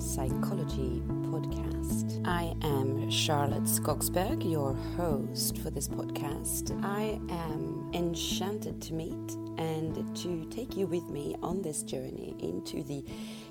Psychology podcast. I am Charlotte Skogsberg, your host for this podcast. I am enchanted to meet and to take you with me on this journey into the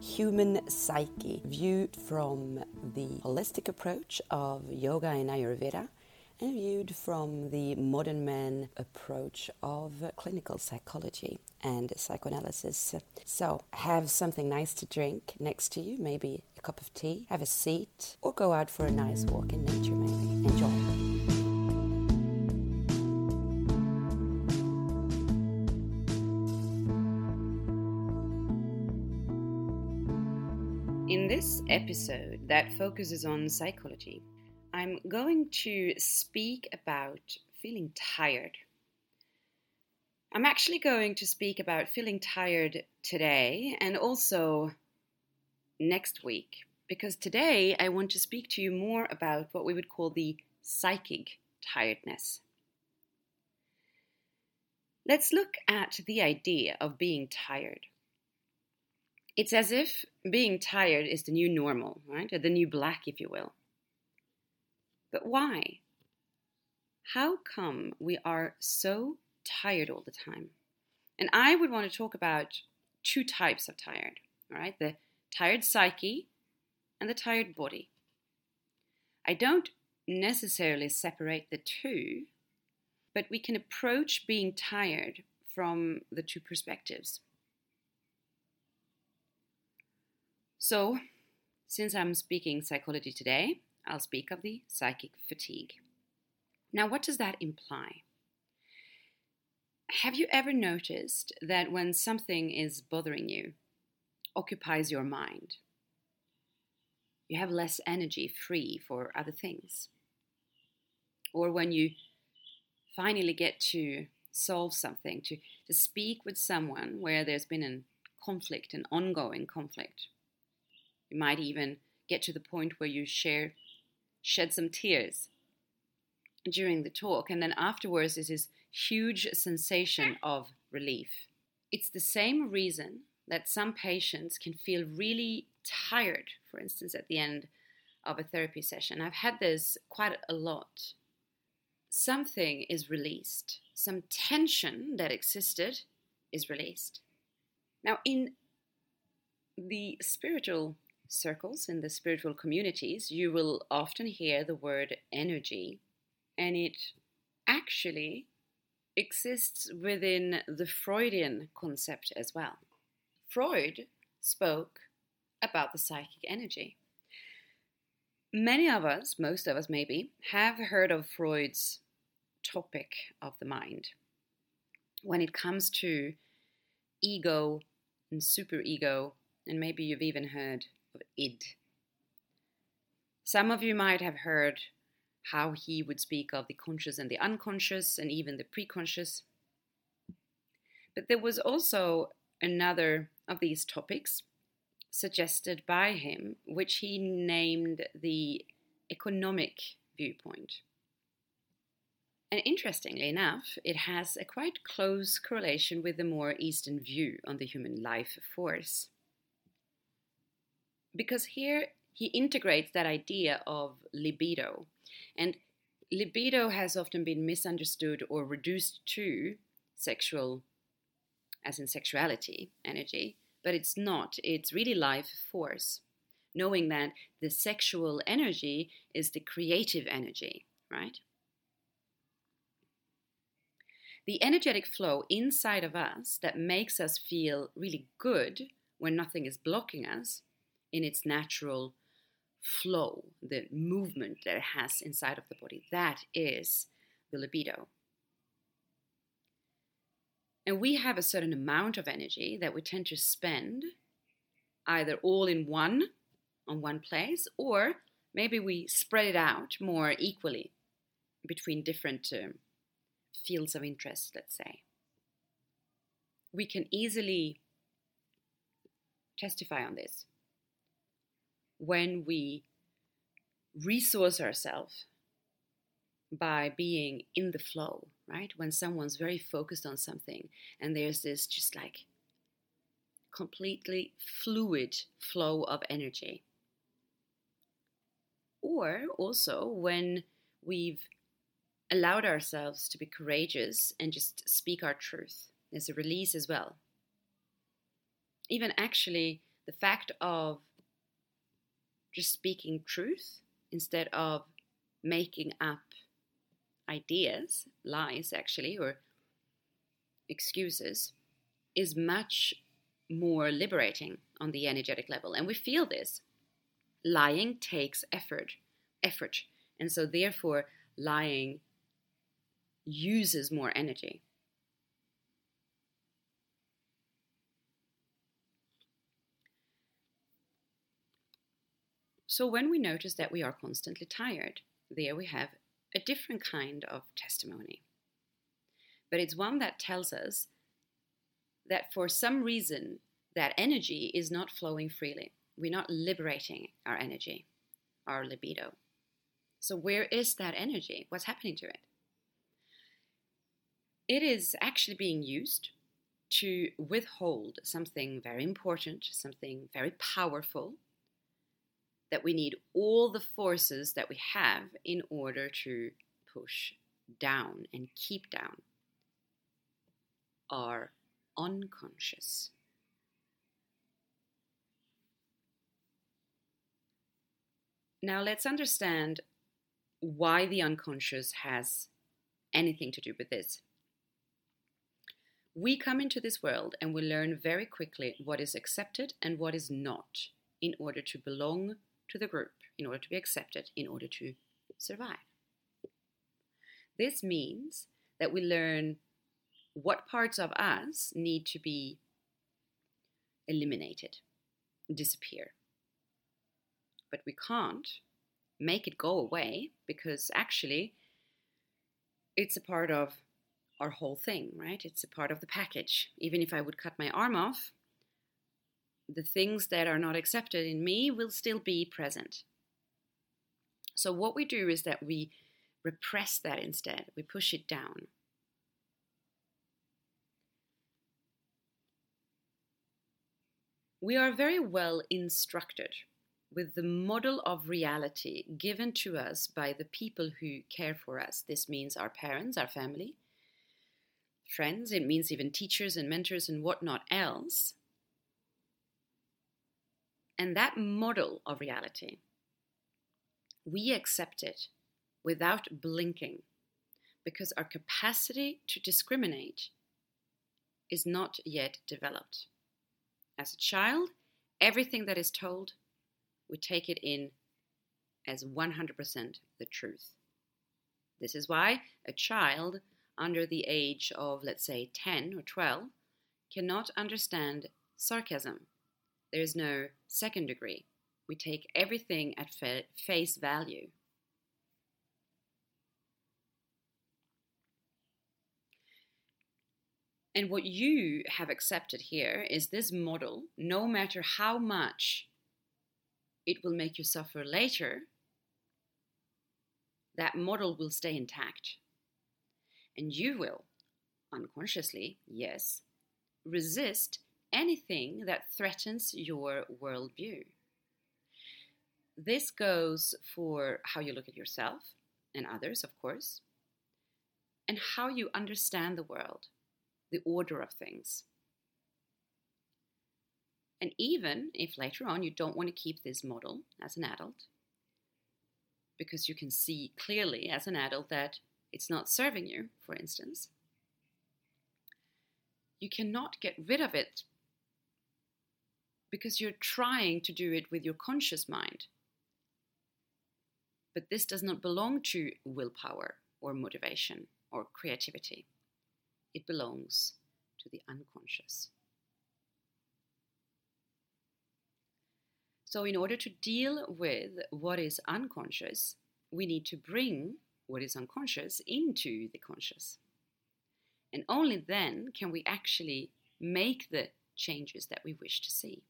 human psyche, viewed from the holistic approach of yoga and Ayurveda and viewed from the modern man approach of clinical psychology and psychoanalysis. So, have something nice to drink next to you, maybe a cup of tea, have a seat, or go out for a nice walk in nature, maybe. Enjoy. In this episode that focuses on psychology, I'm going to speak about feeling tired. I'm actually going to speak about feeling tired today and also next week, because today I want to speak to you more about what we would call the psychic tiredness. Let's look at the idea of being tired. It's as if being tired is the new normal, right? Or the new black, if you will. But why? How come we are so tired all the time? And I would want to talk about two types of tired, all right? The tired psyche and the tired body. I don't necessarily separate the two, but we can approach being tired from the two perspectives. So, since I'm speaking psychology today, I'll speak of the psychic fatigue. Now, what does that imply? Have you ever noticed that when something is bothering you, occupies your mind, you have less energy free for other things? Or when you finally get to solve something, to, to speak with someone where there's been a conflict, an ongoing conflict, you might even get to the point where you share shed some tears during the talk, and then afterwards is this huge sensation of relief. It's the same reason that some patients can feel really tired, for instance, at the end of a therapy session. I've had this quite a lot. Something is released, some tension that existed is released. Now, in the spiritual circles, in the spiritual communities, you will often hear the word energy, and it actually exists within the Freudian concept as well. Freud spoke about the psychic energy. Many of us, most of us maybe, have heard of Freud's topic of the mind when it comes to ego and superego, and maybe you've even heard of id. Some of you might have heard how he would speak of the conscious and the unconscious and even the preconscious. But there was also another of these topics suggested by him, which he named the economic viewpoint. And interestingly enough, it has a quite close correlation with the more Eastern view on the human life force because here he integrates that idea of libido. And libido has often been misunderstood or reduced to sexual, as in sexuality, energy, but it's not. It's really life force, knowing that the sexual energy is the creative energy, right? The energetic flow inside of us that makes us feel really good when nothing is blocking us in its natural flow, the movement that it has inside of the body. That is the libido. And we have a certain amount of energy that we tend to spend either all in one, on one place, or maybe we spread it out more equally between different um, fields of interest, let's say. We can easily testify on this when we resource ourselves by being in the flow, right? When someone's very focused on something and there's this just like completely fluid flow of energy. or also when we've allowed ourselves to be courageous and just speak our truth. There's a release as well. Even actually, the fact of just speaking truth instead of making up ideas, lies actually, or excuses, is much more liberating on the energetic level. And we feel this. Lying takes effort, effort. And so therefore lying uses more energy. So when we notice that we are constantly tired, there we have a different kind of testimony. But it's one that tells us that for some reason that energy is not flowing freely. We're not liberating our energy, our libido. So, where is that energy? What's happening to it? It is actually being used to withhold something very important, something very powerful, that we need all the forces that we have in order to push down and keep down our unconscious. Now let's understand why the unconscious has anything to do with this. We come into this world and we learn very quickly what is accepted and what is not in order to belong to the group, in order to be accepted, in order to survive. This means that we learn what parts of us need to be eliminated, disappear. But we can't make it go away because actually it's a part of our whole thing, right? It's a part of the package. Even if I would cut my arm off, the things that are not accepted in me will still be present. So, what we do is that we repress that instead, we push it down. We are very well instructed with the model of reality given to us by the people who care for us. This means our parents, our family, friends, it means even teachers and mentors and whatnot else. And that model of reality, we accept it without blinking because our capacity to discriminate is not yet developed. As a child, everything that is told, we take it in as 100% the truth. This is why a child under the age of, let's say, 10 or 12 cannot understand sarcasm. There is no second degree. We take everything at face value. And what you have accepted here is this model, no matter how much it will make you suffer later, that model will stay intact. And you will, unconsciously, yes, resist anything that threatens your worldview. This goes for how you look at yourself and others, of course, and how you understand the world, the order of things. And even if later on you don't want to keep this model as an adult, because you can see clearly as an adult that it's not serving you, for instance, you cannot get rid of it because you're trying to do it with your conscious mind. But this does not belong to willpower or motivation or creativity. It belongs to the unconscious. So, in order to deal with what is unconscious, we need to bring what is unconscious into the conscious. And only then can we actually make the changes that we wish to see.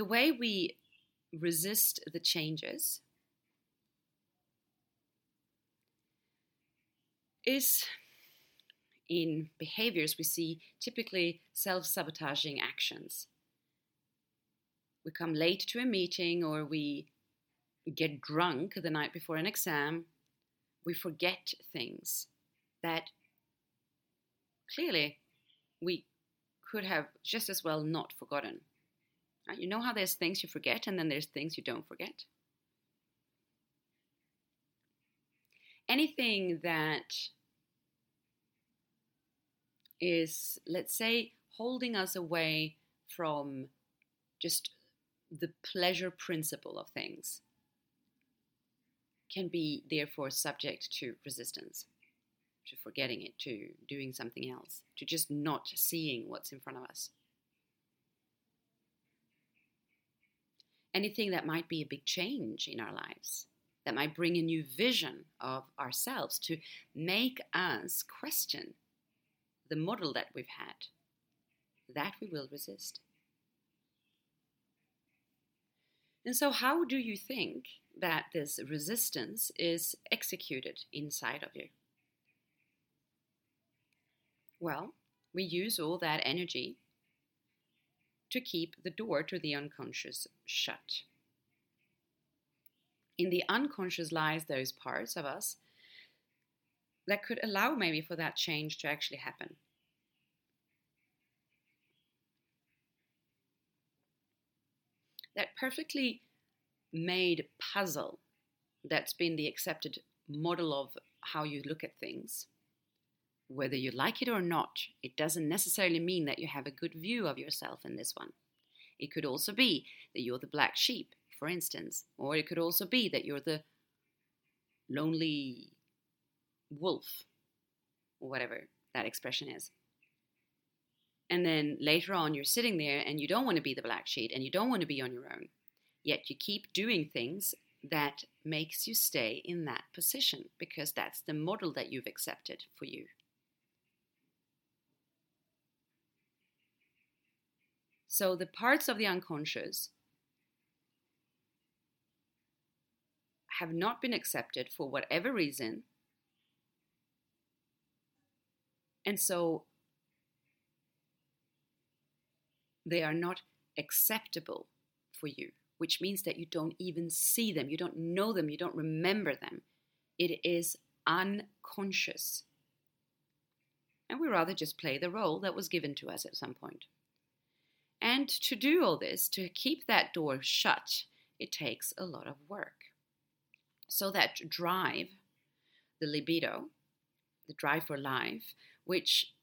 The way we resist the changes is in behaviors we see typically self sabotaging actions we come late to a meeting or we get drunk the night before an exam, we forget things that clearly we could have just as well not forgotten. You know how there's things you forget and then there's things you don't forget? Anything that is, let's say, holding us away from just the pleasure principle of things can be therefore subject to resistance, to forgetting it, to doing something else, to just not seeing what's in front of us. Anything that might be a big change in our lives, that might bring a new vision of ourselves, to make us question the model that we've had, that we will resist. And so, how do you think that this resistance is executed inside of you? Well, we use all that energy to keep the door to the unconscious shut. In the unconscious lies those parts of us that could allow maybe for that change to actually happen. that perfectly made puzzle that's been the accepted model of how you look at things. Whether you like it or not, it doesn't necessarily mean that you have a good view of yourself in this one. It could also be that you're the black sheep, for instance, or it could also be that you're the lonely wolf, whatever that expression is. And then later on, you're sitting there and you don't want to be the black sheep and you don't want to be on your own. Yet you keep doing things that makes you stay in that position because that's the model that you've accepted for you. So the parts of the unconscious have not been accepted for whatever reason. And so they are not acceptable for you, which means that you don't even see them, you don't know them, you don't remember them. It is unconscious. And we rather just play the role that was given to us at some point. And to do all this, to keep that door shut, it takes a lot of work. So that drive, the libido, the drive for life, which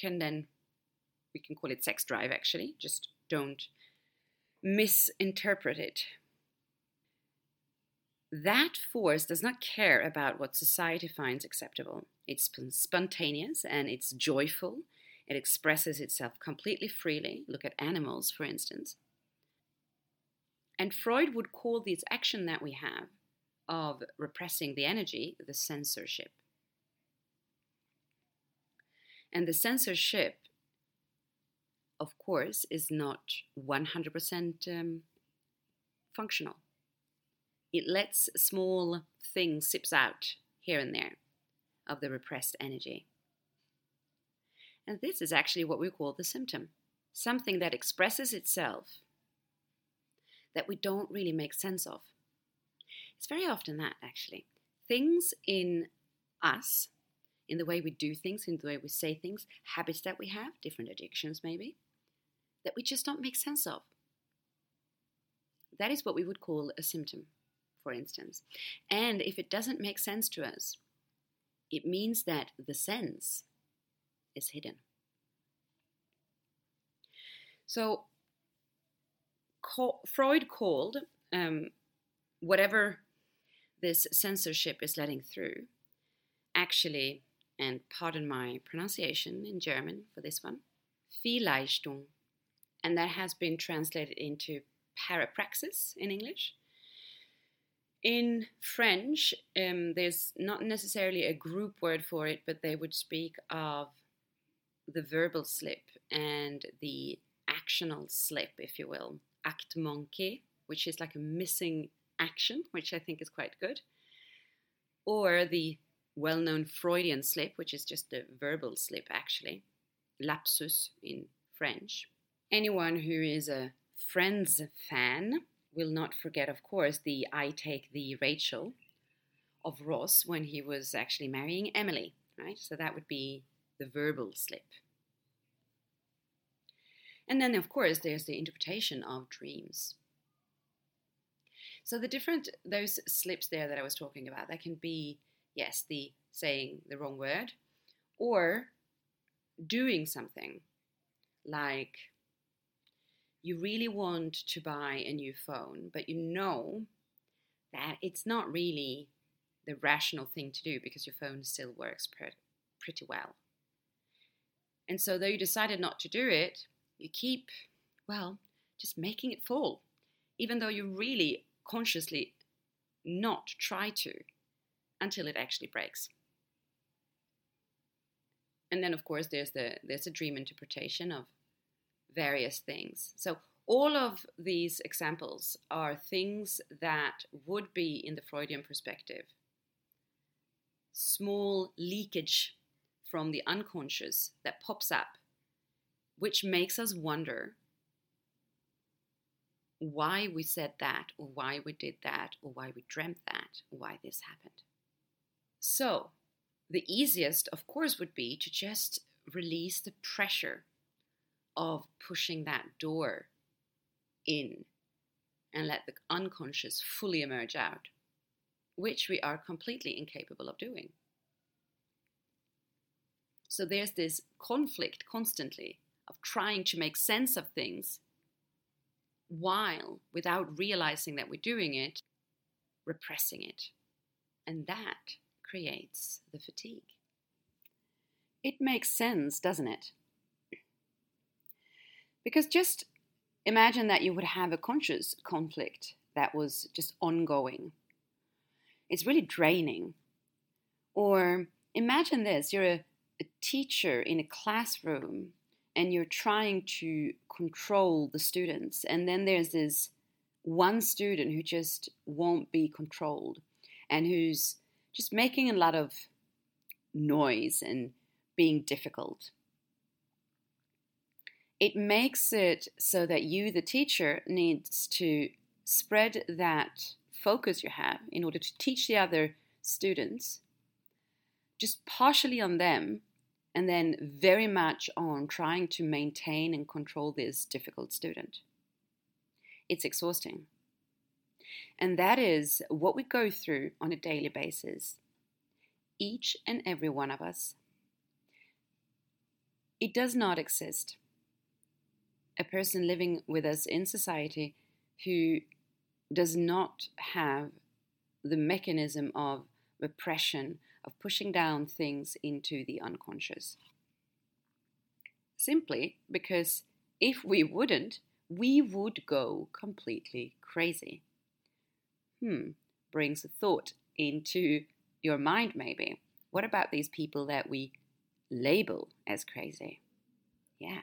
can then we can call it sex drive actually, just don't misinterpret it. That force does not care about what society finds acceptable. It's spontaneous and it's joyful. It expresses itself completely freely. Look at animals, for instance. And Freud would call this action that we have of repressing the energy the censorship. And the censorship of course, is not 100% um, functional. It lets small things sips out here and there of the repressed energy. And this is actually what we call the symptom something that expresses itself that we don't really make sense of. It's very often that, actually. Things in us, in the way we do things, in the way we say things, habits that we have, different addictions maybe, that we just don't make sense of. That is what we would call a symptom, for instance. And if it doesn't make sense to us, it means that the sense is hidden. So, Freud called um, whatever this censorship is letting through, actually, and pardon my pronunciation in German for this one, Fehlleistung and that has been translated into parapraxis in English. In French, um, there's not necessarily a group word for it, but they would speak of the verbal slip and the actional slip, if you will, acte manqué, which is like a missing action, which I think is quite good, or the well known Freudian slip, which is just the verbal slip actually, lapsus in French. Anyone who is a Friends fan will not forget, of course, the I take the Rachel of Ross when he was actually marrying Emily, right? So that would be the verbal slip. And then, of course, there's the interpretation of dreams. So the different, those slips there that I was talking about, that can be, yes, the saying the wrong word or doing something like you really want to buy a new phone, but you know that it's not really the rational thing to do because your phone still works pretty well. And so, though you decided not to do it, you keep, well, just making it fall, even though you really consciously not try to until it actually breaks. And then, of course, there's the there's a dream interpretation of various things. So all of these examples are things that would be in the Freudian perspective small leakage from the unconscious that pops up, which makes us wonder why we said that, or why we did that, or why we dreamt that, or why this happened. So, the easiest, of course, would be to just release the pressure of pushing that door in and let the unconscious fully emerge out, which we are completely incapable of doing. So there's this conflict constantly of trying to make sense of things while, without realizing that we're doing it, repressing it. And that creates the fatigue. It makes sense, doesn't it? Because just imagine that you would have a conscious conflict that was just ongoing. It's really draining. Or imagine this you're a a teacher in a classroom and you're trying to control the students, and then there's this one student who just won't be controlled and who's just making a lot of noise and being difficult. It makes it so that you, the teacher, needs to spread that focus you have in order to teach the other students just partially on them and then very much on trying to maintain and control this difficult student. It's exhausting. And that is what we go through on a daily basis, each and every one of us. It does not exist a person living with us in society who does not have the mechanism of repression of pushing down things into the unconscious. Simply because if we wouldn't, we would go completely crazy. Hmm, brings a thought into your mind, maybe. What about these people that we label as crazy? Yeah.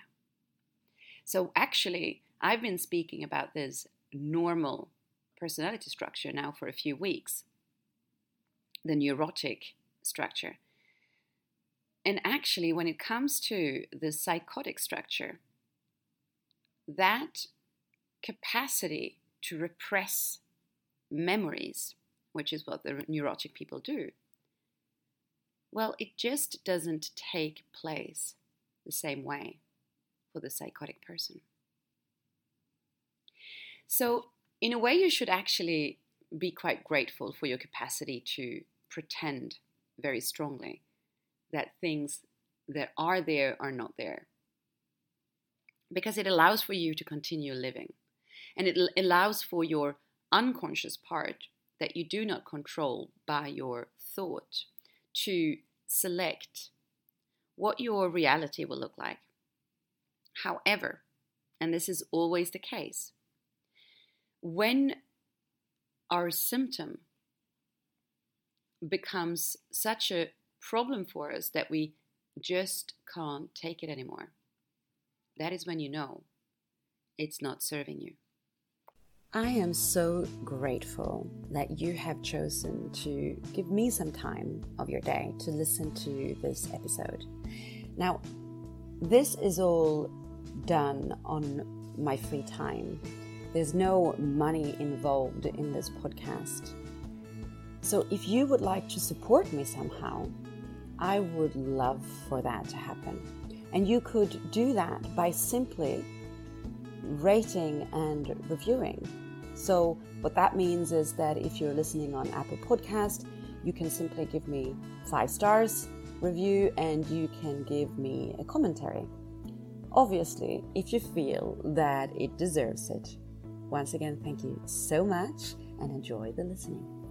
So, actually, I've been speaking about this normal personality structure now for a few weeks the neurotic structure. And actually, when it comes to the psychotic structure, that capacity to repress memories, which is what the neurotic people do, well, it just doesn't take place the same way for the psychotic person. So, in a way, you should actually be quite grateful for your capacity to pretend very strongly that things that are there are not there. Because it allows for you to continue living. And it allows for your unconscious part that you do not control by your thought to select what your reality will look like. However, and this is always the case, when our symptom becomes such a problem for us that we just can't take it anymore. That is when you know it's not serving you. I am so grateful that you have chosen to give me some time of your day to listen to this episode. Now, this is all done on my free time There's no money involved in this podcast. So if you would like to support me somehow, I would love for that to happen. And you could do that by simply rating and reviewing. So, what that means is that if you're listening on Apple Podcast, you can simply give me five stars review and you can give me a commentary. Obviously, if you feel that it deserves it. Once again, thank you so much and enjoy the listening.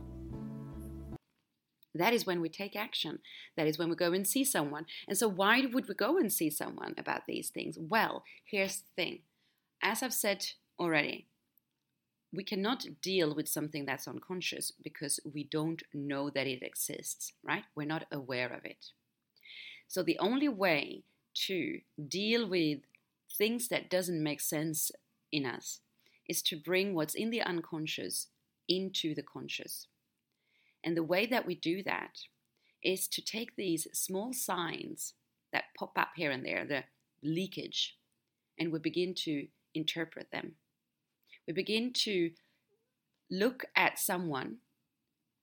That is when we take action. That is when we go and see someone. And so, why would we go and see someone about these things? Well, here's the thing. As I've said already, we cannot deal with something that's unconscious because we don't know that it exists, right? We're not aware of it. So the only way to deal with things that doesn't make sense in us is to bring what's in the unconscious into the conscious. And the way that we do that is to take these small signs that pop up here and there, the leakage, and we begin to interpret them we begin to look at someone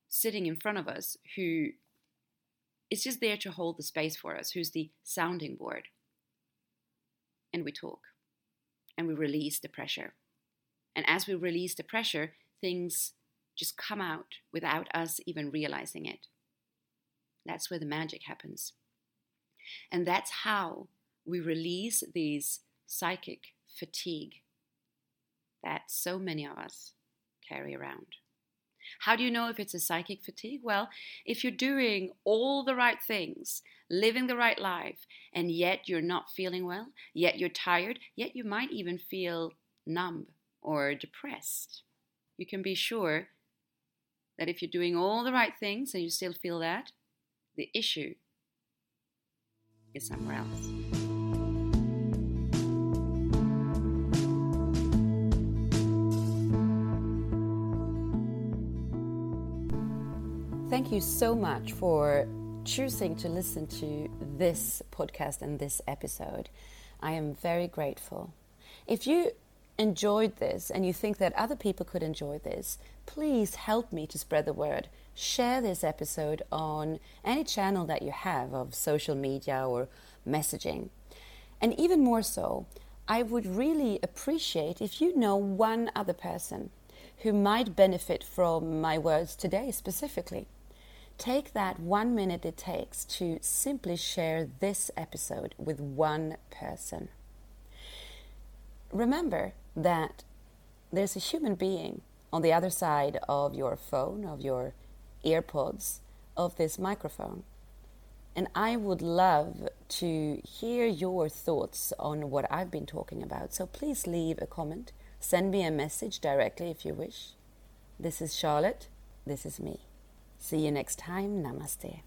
sitting in front of us who is just there to hold the space for us, who's the sounding board. And we talk and we release the pressure. And as we release the pressure, things just come out without us even realizing it. That's where the magic happens. And that's how we release these psychic fatigue that so many of us carry around. How do you know if it's a psychic fatigue? Well, if you're doing all the right things, living the right life, and yet you're not feeling well, yet you're tired, yet you might even feel numb or depressed, you can be sure that if you're doing all the right things and you still feel that, the issue is somewhere else. Thank you so much for choosing to listen to this podcast and this episode. I am very grateful. If you enjoyed this and you think that other people could enjoy this, please help me to spread the word. Share this episode on any channel that you have of social media or messaging. And even more so, I would really appreciate if you know one other person who might benefit from my words today specifically. Take that one minute it takes to simply share this episode with one person. Remember that there's a human being on the other side of your phone, of your earpods, of this microphone. And I would love to hear your thoughts on what I've been talking about. So please leave a comment. Send me a message directly if you wish. This is Charlotte. This is me. See you next time. Namaste.